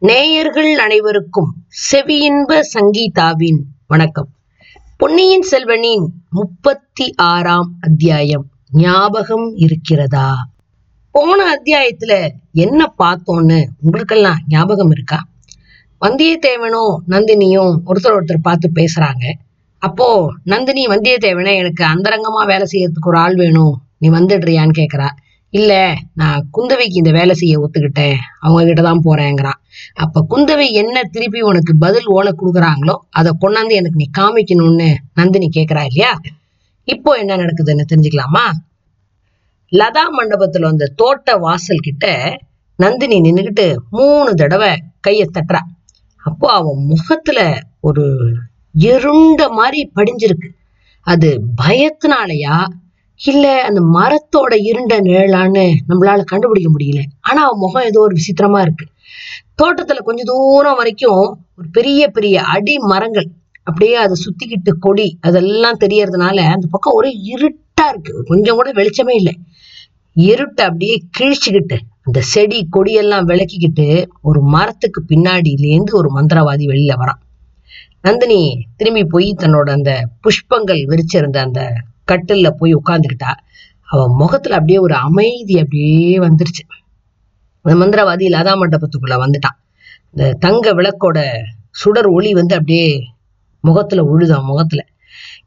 நேயர்கள் அனைவருக்கும் செவியின்ப சங்கீதாவின் வணக்கம். பொன்னியின் செல்வனின் முப்பத்தி ஆறாம் அத்தியாயம். ஞாபகம் இருக்கிறதா? போன அத்தியாயத்துல என்ன பார்த்தோன்னு உங்களுக்கெல்லாம் ஞாபகம் இருக்கா? வந்தியத்தேவனும் நந்தினியும் ஒருத்தர் ஒருத்தர் பார்த்து பேசுறாங்க. அப்போ நந்தினி வந்தியத்தேவனை எனக்கு அந்தரங்கமா வேலை செய்யறதுக்கு ஒரு ஆள் வேணும். நீ வந்துடுறியான்னு கேக்குறா. இல்ல நான் குந்தவைக்கு இந்த வேலை செய்ய ஒத்துக்கிட்டேன். அவங்க கிட்ட தான் போறேங்கிறான். அப்ப குந்தவை என்ன திருப்பி உனக்கு பதில் ஓலை கொடுக்குறாங்களோ அதை கொண்டாந்து எனக்கு நீ காமிக்கணும்னு நந்தினி கேட்குறா இல்லையா? இப்போ என்ன நடக்குதுன்னு தெரிஞ்சுக்கலாமா? லதா மண்டபத்துல அந்த தோட்ட வாசல் கிட்ட நந்தினி நின்னுகிட்டு மூணு தடவை கையை தட்டுறா. அப்போ அவன் முகத்துல ஒரு எருண்ட மாதிரி படிஞ்சிருக்கு. அது பயத்தினாலயா இல்ல அந்த மரத்தோட இருண்ட நிழலான்னு நம்மளால கண்டுபிடிக்க முடியல. ஆனா அவன் முகம் ஏதோ ஒரு விசித்திரமா இருக்கு. தோட்டத்துல கொஞ்ச தூரம் வரைக்கும் ஒரு பெரிய பெரிய அடி மரங்கள் அப்படியே அதை சுத்திக்கிட்டு கொடி அதெல்லாம் தெரியறதுனால அந்த பக்கம் ஒரே இருட்டா இருக்கு. கொஞ்சம் கூட வெளிச்சமே இல்லை. இருட்டை அப்படியே கிழிச்சுக்கிட்டு அந்த செடி கொடியெல்லாம் விளக்கிக்கிட்டு ஒரு மரத்துக்கு பின்னாடியிலேருந்து ஒரு மந்திரவாதி வெளியில வரான். நந்தினி திரும்பி போய் தன்னோட அந்த புஷ்பங்கள் விரிச்சிருந்த அந்த கட்டில்ல போய் உட்காந்துக்கிட்டா அவன் முகத்துல அப்படியே ஒரு அமைதி அப்படியே வந்துருச்சு. அந்த மந்திரவாதி லதா மண்டபத்துக்குள்ள வந்துட்டான். இந்த தங்க விளக்கோட சுடர் ஒளி வந்து அப்படியே முகத்துல உழுதான் முகத்துல.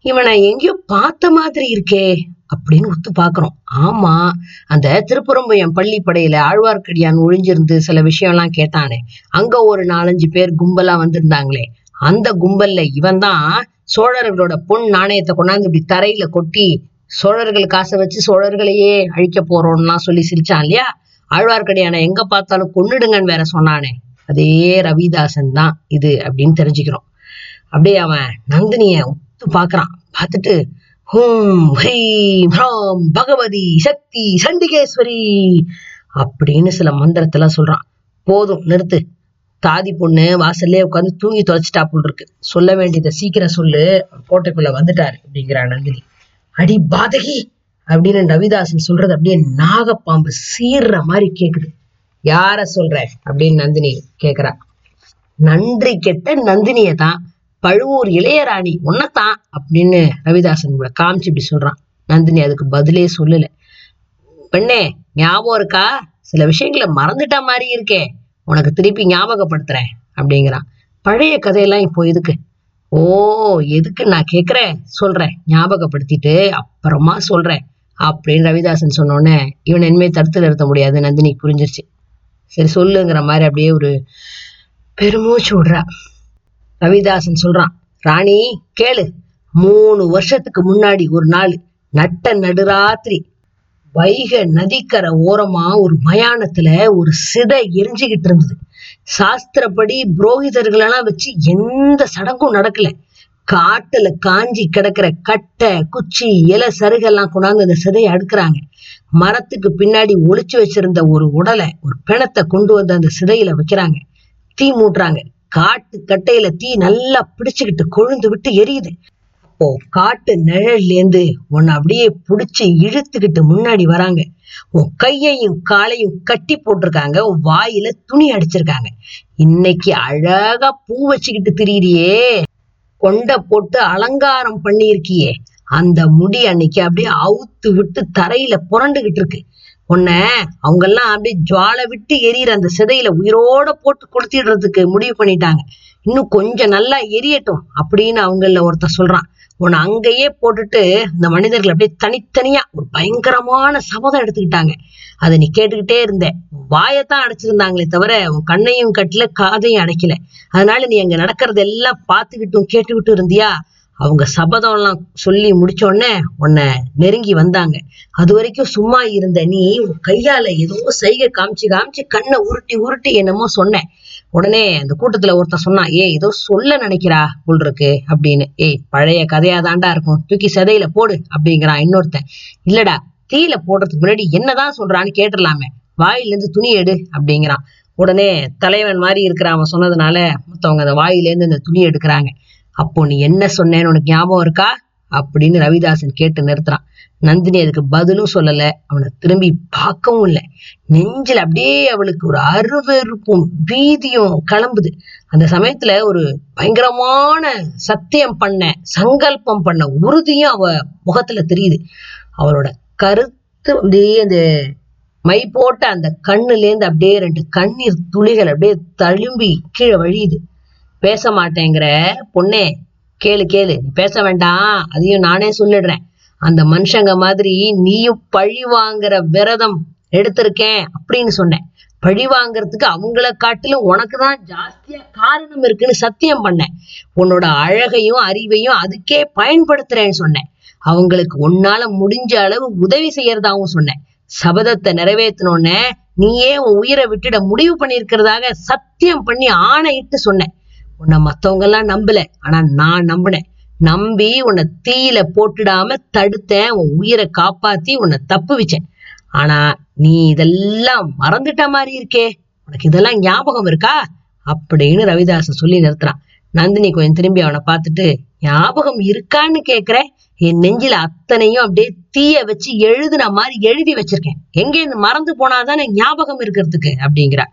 இவனை எங்கேயோ பார்த்த மாதிரி இருக்கே அப்படின்னு ஒத்து பாக்குறோம் ஆமா அந்த திருப்புறம்பயம் பள்ளிப்படையில ஆழ்வார்க்கடியான் ஒழிஞ்சிருந்து சில விஷயம்லாம் கேட்டானே. அங்க ஒரு நாலஞ்சு பேர் கும்பலா வந்திருந்தாங்களே. அந்த கும்பல்ல இவன் தான் சோழர்களோட பொன் நாணயத்தை கொண்டாந்து இப்படி தரையில கொட்டி சோழர்கள் காசை வச்சு சோழர்களையே அழிக்க போறோம்லாம் சொல்லி சிரிச்சான் இல்லையா? ஆழ்வார்க்கடியான எங்க பார்த்தாலும் கொன்னுடுங்கன்னு வேற சொன்னானே. அதே ரவிதாசன் தான் இது அப்படின்னு தெரிஞ்சுக்கிறோம். அப்படியே அவன் நந்தினிய உத்து பாக்குறான் பார்த்துட்டு ஹூம் ஹ்ரீம் ஹ்ராம் பகவதி சக்தி சண்டிகேஸ்வரி அப்படின்னு சில மந்திரத்தெல்லாம் சொல்றான். போதும் நிறுத்து. தாதி பொண்ணு வாசல்லே உட்காந்து தூங்கி தொலைச்சிட்டா போல் இருக்கு. சொல்ல வேண்டியதை சீக்கிரம் சொல்லு. கோட்டைக்குள்ள வந்துட்டாரு அப்படிங்கிறா நந்தினி. அடி பாதகி அப்படின்னு ரவிதாசன் சொல்றது அப்படியே நாகப்பாம்பு சீர்ற மாதிரி கேக்குது. யார சொல்ற அப்படின்னு நந்தினி கேக்குறா. நன்றி கெட்ட நந்தினிய தான் பழுவூர் இளையராணி உன்னத்தான் அப்படின்னு ரவிதாசன் கூட காமிச்சு இப்படி சொல்றான். நந்தினி அதுக்கு பதிலே சொல்லல. பெண்ணே ஞாபகம் இருக்கா? சில விஷயங்களை மறந்துட்ட மாதிரி இருக்கே. உனக்கு திருப்பி ஞாபகப்படுத்துறேன் அப்படிங்கிறான். பழைய கதையெல்லாம் இப்போ எதுக்கு? ஓ எதுக்கு நான் கேட்குறேன்? சொல்றேன் ஞாபகப்படுத்திட்டு அப்புறமா சொல்றேன் அப்படின்னு ரவிதாசன் சொன்னோடனே இவன் இனிமேல் தடுத்து நிறுத்த முடியாது நந்தினி புரிஞ்சிருச்சு. சரி சொல்லுங்கிற மாதிரி அப்படியே ஒரு பெருமூச்சு விடுறா. ரவிதாசன் சொல்றான் ராணி கேளு மூணு வருஷத்துக்கு முன்னாடி ஒரு நாள் நட்ட நடுராத்திரி வைகை நதிக்கரை ஓரமா ஒரு மயானத்துல ஒரு சிதை எரிஞ்சுகிட்டு இருந்தது. சாஸ்திரப்படி புரோகிதர்களெல்லாம் வச்சு எந்த சடங்கும் நடக்கல. காட்டுல காஞ்சி கிடக்கிற கட்டை குச்சி இலை சருகெல்லாம் கொண்டாந்து அந்த சிதையை அடுக்குறாங்க. மரத்துக்கு பின்னாடி ஒளிச்சு வச்சிருந்த ஒரு உடலை ஒரு பிணத்தை கொண்டு வந்து அந்த சிதையில வைக்கிறாங்க. தீ மூட்டுறாங்க. காட்டு கட்டையில தீ நல்லா பிடிச்சுக்கிட்டு கொழுந்து விட்டு எரியுது. அப்போ காட்டு நிழல்லேருந்து உன்னை அப்படியே புடிச்சு இழுத்துக்கிட்டு முன்னாடி வராங்க. உன் கையையும் காலையும் கட்டி போட்டிருக்காங்க. உன் வாயில துணி அடிச்சிருக்காங்க. இன்னைக்கு அழகா பூ வச்சுக்கிட்டு திரியிறியே. கொண்டை போட்டு அலங்காரம் பண்ணியிருக்கியே. அந்த முடி அன்னைக்கு அப்படியே அவுத்து விட்டு தரையில புரண்டுகிட்டு இருக்கு. உன்னை அவங்க எல்லாம் அப்படியே ஜுவாலை விட்டு எரியற அந்த சிதையில உயிரோட போட்டு கொளுத்திடுறதுக்கு முடிவு பண்ணிட்டாங்க. இன்னும் கொஞ்சம் நல்லா எரியட்டும் அப்படின்னு அவங்கள ஒருத்தன் சொல்றான். உன்னை அங்கேயே போட்டுட்டு இந்த மனிதர்கள் அப்படியே தனித்தனியா ஒரு பயங்கரமான சபதம் எடுத்துக்கிட்டாங்க. அதை நீ கேட்டுக்கிட்டே இருந்த. வாயத்தான் அடைச்சிருந்தாங்களே தவிர உன் கண்ணையும் கட்டல காதையும் அடைக்கல. அதனால நீ அங்க நடக்கிறது எல்லாம் பார்த்துக்கிட்டும் கேட்டுக்கிட்டும் இருந்தியா? அவங்க சபதம் எல்லாம் சொல்லி முடிச்ச உடனே உன்னை நெருங்கி வந்தாங்க. அது வரைக்கும் சும்மா இருந்த. நீ உன் கையால ஏதோ சைகை காமிச்சு காமிச்சு கண்ணை உருட்டி உருட்டி என்னமோ சொன்னேன் உடனே அந்த கூட்டத்துல ஒருத்தன் சொன்னான் ஏய் ஏதோ சொல்ல நினைக்கிறா போல் இருக்கு அப்படின்னு. ஏய் பழைய கதையா தாண்டா இருக்கும். தூக்கி சதையில போடு அப்படிங்கிறான் இன்னொருத்தன். இல்லடா தீயில போடுறதுக்கு முன்னாடி என்னதான் சொல்றான்னு கேட்டுடலாமே. வாயிலேருந்து துணி எடு அப்படிங்கிறான். உடனே தலைவன் மாதிரி இருக்கிற அவன் சொன்னதுனால மத்தவங்க அந்த வாயிலேருந்து இந்த துணி எடுக்கிறாங்க. அப்போ நீ என்ன சொன்னேன்னு உனக்கு ஞாபகம் இருக்கா? அப்படின்னு ரவிதாசன் கேட்டு நிறுத்துறான். நந்தினி அதுக்கு பதிலும் சொல்லல. அவனை திரும்பி பார்க்கவும் இல்லை. நெஞ்சில் அப்படியே அவளுக்கு ஒரு அருவருப்பும் பீதியும் கிளம்புது. அந்த சமயத்துல ஒரு பயங்கரமான சத்தியம் பண்ண சங்கல்பம் பண்ண உறுதியும் அவ முகத்துல தெரியுது. அவளோட கருத்து அப்படியே அந்த மை போட்ட அந்த கண்ணுலேருந்து அப்படியே ரெண்டு கண்ணீர் துளிகள் அப்படியே தழும்பி கீழே வழியுது. பேச மாட்டேங்கிற பொண்ணே கேளு கேளு. நீ பேச வேண்டாம். அதையும் நானே சொல்லிடுறேன். அந்த மனுஷங்க மாதிரி நீயும் பழி வாங்குற விரதம் எடுத்திருக்கேன் அப்படின்னு சொன்னேன். பழி வாங்குறதுக்கு அவங்கள காட்டிலும் உனக்கு தான் ஜாஸ்தியா காரணம் இருக்குன்னு சத்தியம் பண்ணேன். உன்னோட அழகையும் அறிவையும் அதுக்கே பயன்படுத்துறேன்னு சொன்னேன். அவங்களுக்கு உன்னால முடிஞ்ச அளவு உதவி செய்யறதாகவும் சொன்னேன். சபதத்தை நிறைவேற்றினோடனே நீயே உன் உயிரை விட்டுட முடிவு பண்ணியிருக்கிறதாக சத்தியம் பண்ணி ஆணையிட்டு சொன்னேன். உன்னை மத்தவங்க எல்லாம் நம்பல ஆனா நான் நம்பினேன். நம்பி உன்னை தீயில போட்டுடாம தடுத்தேன் உன் உயிரை காப்பாத்தி உன்னை தப்பு வச்சேன் ஆனா நீ இதெல்லாம் மறந்துட்ட மாதிரி இருக்கே. உனக்கு இதெல்லாம் ஞாபகம் இருக்கா? அப்படின்னு ரவிதாசன் சொல்லி நிறுத்துறான். நந்தினி கொஞ்சம் திரும்பி அவனை பார்த்துட்டு ஞாபகம் இருக்கான்னு கேக்குற? என் நெஞ்சில அத்தனையும் அப்படியே தீய வச்சு எழுதுன மாதிரி எழுதி வச்சிருக்கேன். எங்க இருந்து மறந்து போனாதானே ஞாபகம் இருக்கிறதுக்கு? அப்படிங்கிறா.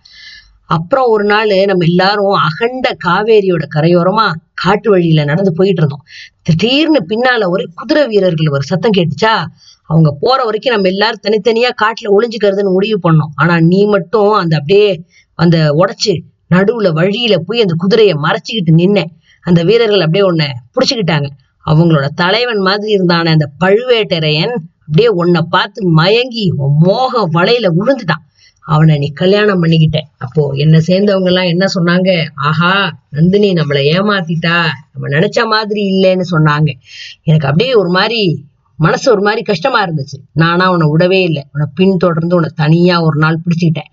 அப்புறம் ஒரு நாள் நம்ம எல்லாரும் அகண்ட காவேரியோட கரையோரமா காட்டு வழியில நடந்து போயிட்டு இருந்தோம் திடீர்னு பின்னால ஒரே குதிரை வீரர்கள் ஒரு சத்தம் கேட்டுச்சா? அவங்க போற வரைக்கும் நம்ம எல்லாரும் தனித்தனியா காட்டுல ஒளிஞ்சுக்கிறதுன்னு முடிவு பண்ணோம். ஆனா நீ மட்டும் அந்த அப்படியே அந்த உடைச்சு நடுவுல வழியில போய் அந்த குதிரையை மறைச்சிக்கிட்டு நின்ன அந்த வீரர்கள் அப்படியே உன்னை புடிச்சுக்கிட்டாங்க. அவங்களோட தலைவன் மாதிரி இருந்தான அந்த பழுவேட்டரையன் அப்படியே உன்னை பார்த்து மயங்கி மோக வலையில விழுந்துட்டான் அவனை நீ கல்யாணம் பண்ணிக்கிட்ட. அப்போ என்ன சேர்ந்தவங்க எல்லாம் என்ன சொன்னாங்க? ஆஹா நந்தினி நம்மளை ஏமாத்திட்டா. நம்ம நினைச்ச மாதிரி இல்லைன்னு சொன்னாங்க. எனக்கு அப்படியே ஒரு மாதிரி மனசு ஒரு மாதிரி கஷ்டமா இருந்துச்சு. நானா உன்னை விடவே இல்லை. உன்னை பின்தொடர்ந்து உன்னை தனியா ஒரு நாள் பிடிச்சிக்கிட்டேன்.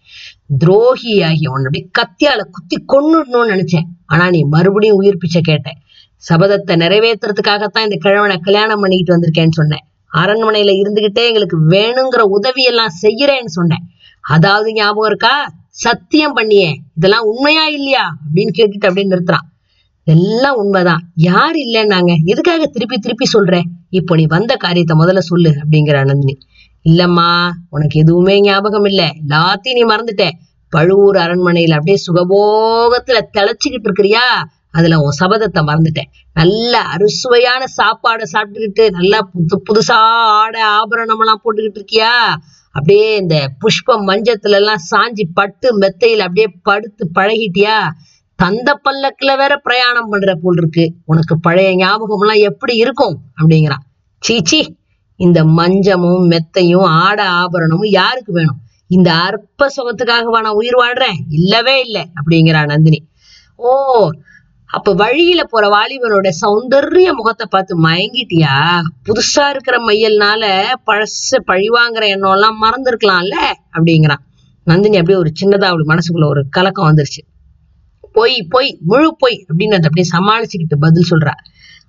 துரோகி ஆகிய உன்னை அப்படியே கத்தியால குத்தி கொன்னுடணும்னு நினைச்சேன். ஆனா நீ மறுபடியும் உயிர் பிச்சை கேட்டேன் சபதத்தை நிறைவேற்றுறதுக்காகத்தான் இந்த கிழவனை கல்யாணம் பண்ணிக்கிட்டு வந்திருக்கேன்னு சொன்னேன். அரண்மனையில இருந்துகிட்டே எங்களுக்கு வேணுங்கிற உதவியெல்லாம் செய்யறேன்னு சொன்னேன். அதாவது ஞாபகம் இருக்கா? சத்தியம் பண்ணியே. இதெல்லாம் உண்மையா இல்லையா? அப்படின்னு கேட்டுட்டு அப்படியே நிறுத்துறான். எல்லாம் உண்மைதான். யார் இல்லைன்னாங்க. எதுக்காக திருப்பி திருப்பி சொல்ற? இப்போ நீ வந்த காரியத்தை முதல்ல சொல்லு அப்படிங்கிற நந்தினி. இல்லம்மா உனக்கு எதுவுமே ஞாபகம் இல்லை. எல்லாத்தையும் நீ மறந்துட்ட. பழுவூர் அரண்மனையில அப்படியே சுகபோகத்துல திளைச்சுக்கிட்டு இருக்கிறியா? அதுல உன் சபதத்தை மறந்துட்டேன் நல்ல அறுசுவையான சாப்பாடை சாப்பிட்டுக்கிட்டு நல்லா புது புதுசா ஆடை ஆபரணம் எல்லாம் போட்டுக்கிட்டு இருக்கியா? அப்படியே இந்த புஷ்பம் மஞ்சத்துல எல்லாம் சாஞ்சி பட்டு மெத்தையில அப்படியே படுத்து பழகிட்டியா? தந்த பல்லக்குல வேற பிரயாணம் பண்ற போல் இருக்கு. உனக்கு பழைய ஞாபகம் எல்லாம் எப்படி இருக்கும்? அப்படிங்கிறான். சீச்சி இந்த மஞ்சமும் மெத்தையும் ஆட ஆபரணமும் யாருக்கு வேணும்? இந்த அற்ப சுகத்துக்காகவா நான் உயிர் வாழ்றேன்? இல்லவே இல்லை அப்படிங்கிறா நந்தினி. ஓ அப்ப வழியில போற வாலிபனோட சௌந்தர்ய முகத்தை பார்த்து மயங்கிட்டியா? புதுசா இருக்கிற மையல்னால பழச பழிவாங்கிற எண்ணம் எல்லாம் மறந்துருக்கலாம்ல? அப்படிங்கிறான். நந்தினி அப்படியே ஒரு சின்னதா அவளுக்கு மனசுக்குள்ள ஒரு கலக்கம் வந்துருச்சு. பொய் பொய் முழு பொய் அப்படின்னு அதை அப்படியே சமாளிச்சுக்கிட்டு பதில் சொல்றா.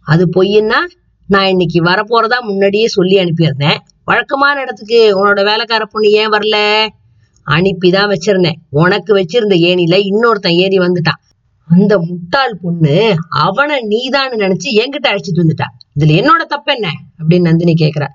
அது பொய்ன்னா நான் இன்னைக்கு வரப்போறதா முன்னாடியே சொல்லி அனுப்பியிருந்தேன். வழக்கமான இடத்துக்கு உன்னோட வேலைக்கார பொண்ணு ஏன் வரல? அனுப்பிதான் வச்சிருந்தேன். உனக்கு வச்சிருந்த ஏணில இன்னொருத்தன் ஏறி வந்துட்டான். அந்த முட்டாள் பொண்ணு அவனை நீதான்னு நினைச்சு என்கிட்ட அழைச்சிட்டு வந்துட்டா. இதுல என்னோட தப்பு என்ன? அப்படின்னு நந்தினி கேக்குறா.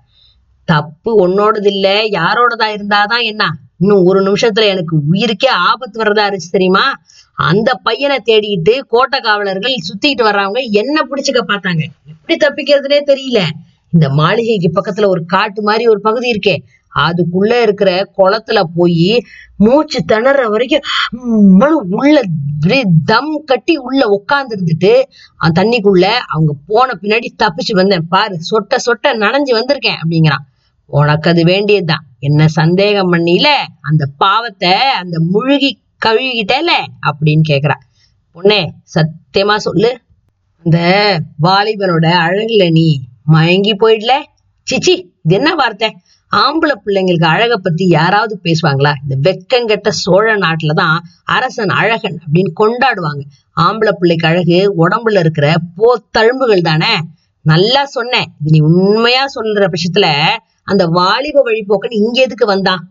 தப்பு உன்னோடது இல்ல யாரோடதா இருந்தாதான் என்ன? இன்னும் ஒரு நிமிஷத்துல எனக்கு உயிருக்கே ஆபத்து வர்றதா இருந்துச்சு தெரியுமா? அந்த பையனை தேடிட்டு கோட்டை காவலர்கள் சுத்திட்டு வர்றவங்க என்ன பிடிச்சுக்க பார்த்தாங்க. எப்படி தப்பிக்கிறதுனே தெரியல. இந்த மாளிகைக்கு பக்கத்துல ஒரு காட்டு மாதிரி ஒரு பகுதி இருக்கே. அதுக்குள்ள இருக்கிற குளத்துல போய் மூச்சு திணற வரைக்கும் உள்ள தம் கட்டி உள்ள உட்கார்ந்து இருந்துட்டு அந்த தண்ணிக்குள்ள அவங்க போன பின்னாடி தப்பிச்சு வந்தேன். பாரு சொட்ட சொட்ட நனைஞ்சு வந்திருக்கேன் அப்படிங்கிறான். உனக்கு அது வேண்டியதுதான். என்ன சந்தேகம் பண்ணில? அந்த பாவத்தை அந்த முழுகி கழுகிட்டேல? அப்படின்னு கேக்குறா. பொண்ணே சத்தியமா சொல்லு. அந்த வாலிபனோட அழகுல நீ மயங்கி போயிடல. சிச்சி இது என்ன வார்த்தை? ஆம்பளை பிள்ளைங்களுக்கு அழகை பத்தி யாராவது பேசுவாங்களா? இந்த வெக்கங்கெட்ட சோழ நாட்டுலதான் அரசன் அழகன் அப்படின்னு கொண்டாடுவாங்க. ஆம்பளை பிள்ளைக்கு அழகு உடம்புல இருக்கிற போத்தழும்புகள் தானே? நல்லா சொன்னேன். இது நீ உண்மையா சொல்ற பட்சத்துல அந்த வாலிப வழிபோக்கன் இங்க எதுக்கு வந்தான்?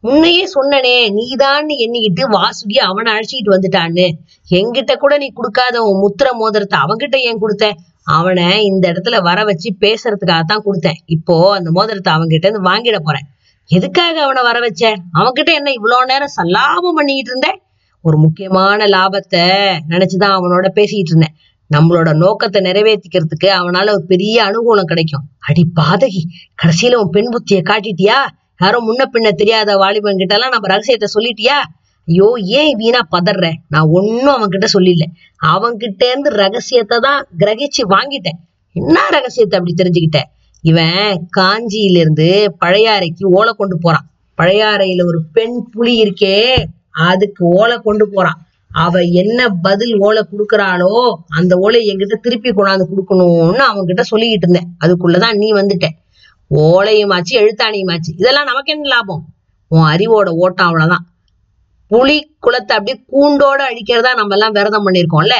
உன்னையே சொன்னனே நீதான்னு எண்ணிக்கிட்டு வாசுகி அவனை அழைச்சிக்கிட்டு வந்துட்டான்னு. என்கிட்ட கூட நீ கொடுக்காத உன் முத்திர மோதிரத்தை அவங்கிட்ட ஏன் கொடுத்த? அவனை இந்த இடத்துல வர வச்சு பேசுறதுக்காக தான் கொடுத்தேன். இப்போ அந்த மோதிரத்தை அவன்கிட்ட இருந்து வாங்கிட போறேன். எதுக்காக அவனை வர வச்ச? அவன்கிட்ட என்ன இவ்வளவு நேரம் சல்லாபம் பண்ணிக்கிட்டு இருந்தேன் ஒரு முக்கியமான லாபத்தை நினைச்சுதான் அவனோட பேசிக்கிட்டு இருந்தேன். நம்மளோட நோக்கத்தை நிறைவேற்றிக்கிறதுக்கு அவனால ஒரு பெரிய அனுகூலம் கிடைக்கும். அடி பாதகி கடைசியில உன் பெண் புத்திய காட்டிட்டியா? யாரோ முன்ன பின்ன தெரியாத வாலிபன் கிட்ட எல்லாம் நம்ம ரகசியத்தை சொல்லிட்டியா? ஐயோ ஏன் வீணா பதற நான் ஒன்னும் அவன்கிட்ட சொல்லில அவன்கிட்ட இருந்து ரகசியத்தை தான் கிரகிச்சு வாங்கிட்டேன். என்ன ரகசியத்தை அப்படி தெரிஞ்சுக்கிட்ட? இவன் காஞ்சியில இருந்து பழையாறைக்கு ஓலை கொண்டு போறான். பழையாறையில ஒரு பெண் புலி இருக்கே அதுக்கு ஓலை கொண்டு போறான். அவ என்ன பதில் ஓலை கொடுக்கறாளோ அந்த ஓலை என்கிட்ட திருப்பி கொண்டாந்து கொடுக்கணும்னு அவன்கிட்ட சொல்லிக்கிட்டு இருந்தேன். அதுக்குள்ளதான் நீ வந்துட்ட. ஓலையுமாச்சு எழுத்தாணியுமாச்சு இதெல்லாம் நமக்கு என்ன லாபம்? உன் அறிவோட ஓட்டம் அவ்வளவுதான். புலி குலத்தை அப்படியே கூண்டோட அழிக்கிறதா நம்ம எல்லாம் விரதம் பண்ணிருக்கோம்ல?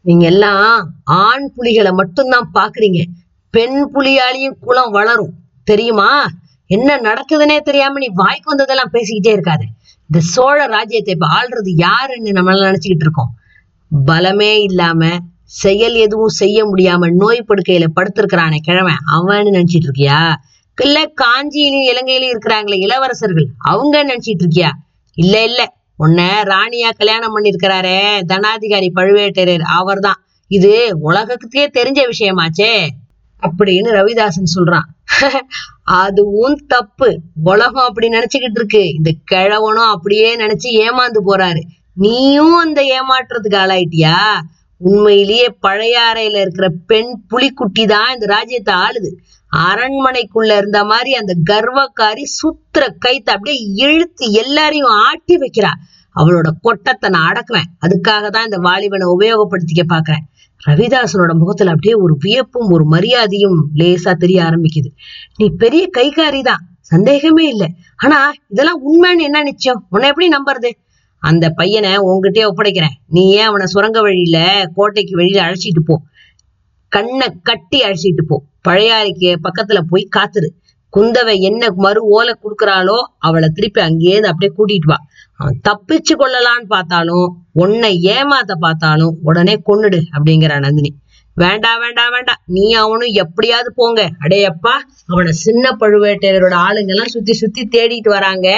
நீங்க எல்லாம் ஆண் புலிகளை மட்டும்தான் பாக்குறீங்க. பெண் புலியாலையும் குலம் வளரும். தெரியுமா? என்ன நடக்குதுன்னே தெரியாம நீ வாய்க்கு வந்ததெல்லாம் பேசிக்கிட்டே இருக்காத. இந்த சோழ ராஜ்யத்தை இப்ப ஆள்றது யாருன்னு நம்ம எல்லாம் நினைச்சுக்கிட்டு இருக்கோம். பலமே இல்லாம செயல் எதுவும் செய்ய முடியாம நோய் படுக்கையில படுத்திருக்கிறானே கிழவன் அவன்னு நினைச்சிட்டு இருக்கியா? இல்ல காஞ்சியிலும் இலங்கையிலும் இருக்கிறாங்களே இளவரசர்கள். அவங்க நினைச்சிட்டு இருக்கியா? இல்ல இல்ல. உன்ன ராணியா கல்யாணம் பண்ணிருக்கிறாரே தனாதிகாரி பழுவேட்டரையர் அவர்தான். இது உலகத்துக்கே தெரிஞ்ச விஷயமாச்சே அப்படின்னு ரவிதாசன் சொல்றான். அதுவும் தப்பு. உலகம் அப்படி நினைச்சுக்கிட்டு இருக்கு. இந்த கிழவனும் அப்படியே நினைச்சு ஏமாந்து போறாரு. நீயும் அந்த ஏமாற்றுறதுக்கு ஆளாயிட்டியா? உண்மையிலேயே பழையாறையில இருக்கிற பெண் புலிக்குட்டி தான் இந்த ராஜ்யத்தை ஆளுது. அரண்மனைக்குள்ள இருந்த மாதிரி அந்த கர்வக்காரி சுத்திர கைத்த அப்படியே இழுத்து எல்லாரையும் ஆட்டி வைக்கிறா. அவளோட கொட்டத்தை நான் அடக்குவேன். அதுக்காக தான் இந்த வாலிபனை உபயோகப்படுத்திக்க பாக்குறேன். ரவிதாசனோட முகத்துல அப்படியே ஒரு வியப்பும் ஒரு மரியாதையும் லேசா தெரிய ஆரம்பிக்குது. நீ பெரிய கைகாரி தான். சந்தேகமே இல்லை. ஆனா இதெல்லாம் உண்மைன்னு என்ன நிச்சயம்? உன்னை எப்படி நம்புறது? அந்த பையனை உன்கிட்டயே ஒப்படைக்கிறேன். நீ ஏன் அவனை சுரங்க வழியில கோட்டைக்கு வெளியில அழைச்சிட்டு போ. கண்ணை கட்டி அழைச்சிட்டு போ. பழையாறைக்கு பக்கத்துல போய் காத்துரு. குந்தவை என்ன மறு ஓலை கொடுக்குறாளோ அவளை திருப்பி அங்கேயிருந்து அப்படியே கூட்டிட்டு வா. அவன் தப்பிச்சு கொள்ளலான்னு பார்த்தாலும் உன்னை ஏமாத்த பார்த்தாலும் உடனே கொன்னுடு அப்படிங்கிற நந்தினி. வேண்டாம் வேண்டாம் வேண்டாம் நீ அவனும் எப்படியாவது போங்க. அடேயப்பா அவனை சின்ன பழுவேட்டையரோட ஆளுங்க எல்லாம் சுத்தி சுத்தி தேடிட்டு வராங்க.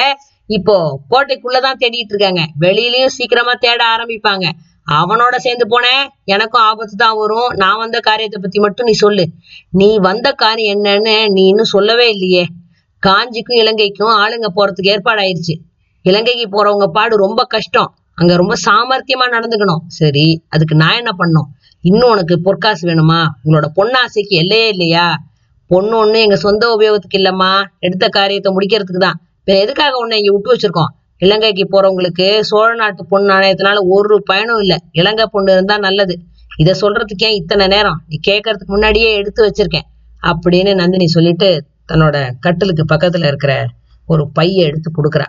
இப்போ கோட்டைக்குள்ளதான் தேடிட்டு இருக்காங்க. வெளியிலயும் சீக்கிரமா தேட ஆரம்பிப்பாங்க. அவனோட சேர்ந்து போனேன் எனக்கும் ஆபத்து தான் வரும். நான் வந்த காரியத்தை பத்தி மட்டும் நீ சொல்லு. நீ வந்த காரியம் என்னன்னு நீ இன்னும் சொல்லவே இல்லையே. காஞ்சிக்கும் இலங்கைக்கும் ஆளுங்க போறதுக்கு ஏற்பாடாயிருச்சு. இலங்கைக்கு போறவங்க பாடு ரொம்ப கஷ்டம். அங்க ரொம்ப சாமர்த்தியமா நடந்துக்கணும். சரி அதுக்கு நான் என்ன பண்ணும் இன்னும் உனக்கு பொற்காசு வேணுமா? உங்களோட பொண்ணாசைக்கு எல்லையே இல்லையா? பொண்ணு ஒண்ணு எங்க சொந்த உபயோகத்துக்கு இல்லம்மா. எடுத்த காரியத்தை முடிக்கிறதுக்கு தான் இப்ப எதுக்காக உன்னை இங்க விட்டு வச்சிருக்கோம்? இலங்கைக்கு போறவங்களுக்கு சோழ நாட்டு பொண்ணு நாணயத்தினால ஒரு பயனும் இல்லை. இலங்கை பொண்ணு இருந்தா நல்லது. இத சொல்றதுக்கு ஏன் இத்தனை நேரம்? நீ கேட்கறதுக்கு முன்னாடியே எடுத்து வச்சிருக்கேன். அப்படின்னு நந்தினி சொல்லிட்டு தன்னோட கட்டிலுக்கு பக்கத்துல இருக்கிற ஒரு பைய எடுத்து கொடுக்குறா.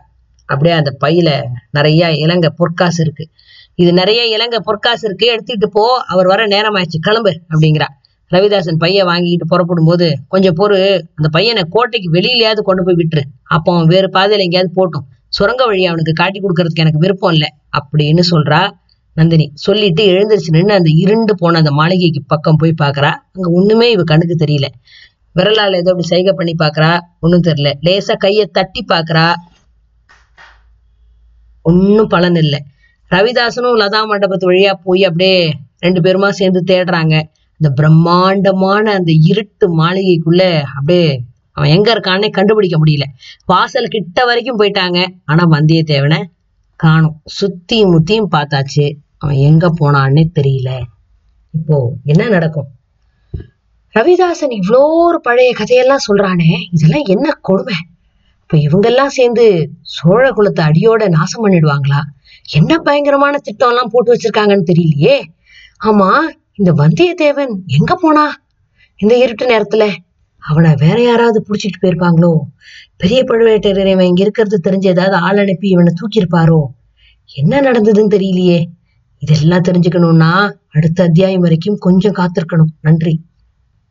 அப்படியே அந்த பையில நிறைய இலங்கை பொற்காசு இருக்கு. இது நிறைய இலங்கை பொற்காசு இருக்கு. எடுத்துக்கிட்டு போ. அவர் வர நேரம் ஆயிடுச்சு கிளம்பு அப்படிங்கிறா. ரவிதாசன் பைய வாங்கிட்டு புறப்படும் போது கொஞ்சம் பொறு அந்த பையனை கோட்டைக்கு வெளியிலயாவது கொண்டு போய் விட்டுரு. அப்போ அவன் வேறு பாதையில எங்கேயாவது போட்டோம் சுரங்க வழி அவனுக்கு காட்டி கொடுக்கறதுக்கு எனக்கு விருப்பம் இல்லை அப்படின்னு சொல்றா நந்தினி. சொல்லிட்டு எழுந்திருச்சு நின்று அந்த இருண்டு போன அந்த மாளிகைக்கு பக்கம் போய் பாக்குறா. அங்க ஒண்ணுமே இவ கண்ணுக்கு தெரியல. விரலால் ஏதோ அப்படி சைகை பண்ணி பாக்குறா. ஒன்றும் தெரியல. லேசா கைய தட்டி பாக்குறா. ஒன்னும் பலன் இல்லை. ரவிதாசனும் லதா மண்டபத்து வழியா போய் அப்படியே ரெண்டு பேருமா சேர்ந்து தேடுறாங்க. இந்த பிரம்மாண்டமான அந்த இருட்டு மாளிகைக்குள்ள அப்படியே அவன் எங்க இருக்கான்னே கண்டுபிடிக்க முடியல. வாசல் கிட்ட வரைக்கும் போயிட்டாங்க. ஆனா வந்தியத்தேவனை காணும். சுத்தியும் முத்தியும் பார்த்தாச்சு. அவன் எங்க போனான்னே தெரியல. இப்போ என்ன நடக்கும்? ரவிதாசன் இவ்வளோ ஒரு பழைய கதையெல்லாம் சொல்றானே இதெல்லாம் என்ன கொடுமை? இப்போ இவங்கெல்லாம் சேர்ந்து சோழ குலத்தை அடியோட நாசம் பண்ணிடுவாங்களா? என்ன பயங்கரமான திட்டம் எல்லாம் போட்டு வச்சிருக்காங்கன்னு தெரியலையே. ஆமா இந்த வந்தியத்தேவன் எங்க போனா? இந்த இருட்டு நேரத்துல அவனை வேற யாராவது புடிச்சிட்டு போயிருப்பாங்களோ? பெரிய பழுவேட்டரையர் இவன் இங்க இருக்கிறது தெரிஞ்ச ஏதாவது ஆள் அனுப்பி இவனை தூக்கியிருப்பாரோ? என்ன நடந்ததுன்னு தெரியலையே. இதெல்லாம் தெரிஞ்சுக்கணும்னா அடுத்த அத்தியாயம் வரைக்கும் கொஞ்சம் காத்திருக்கணும். நன்றி.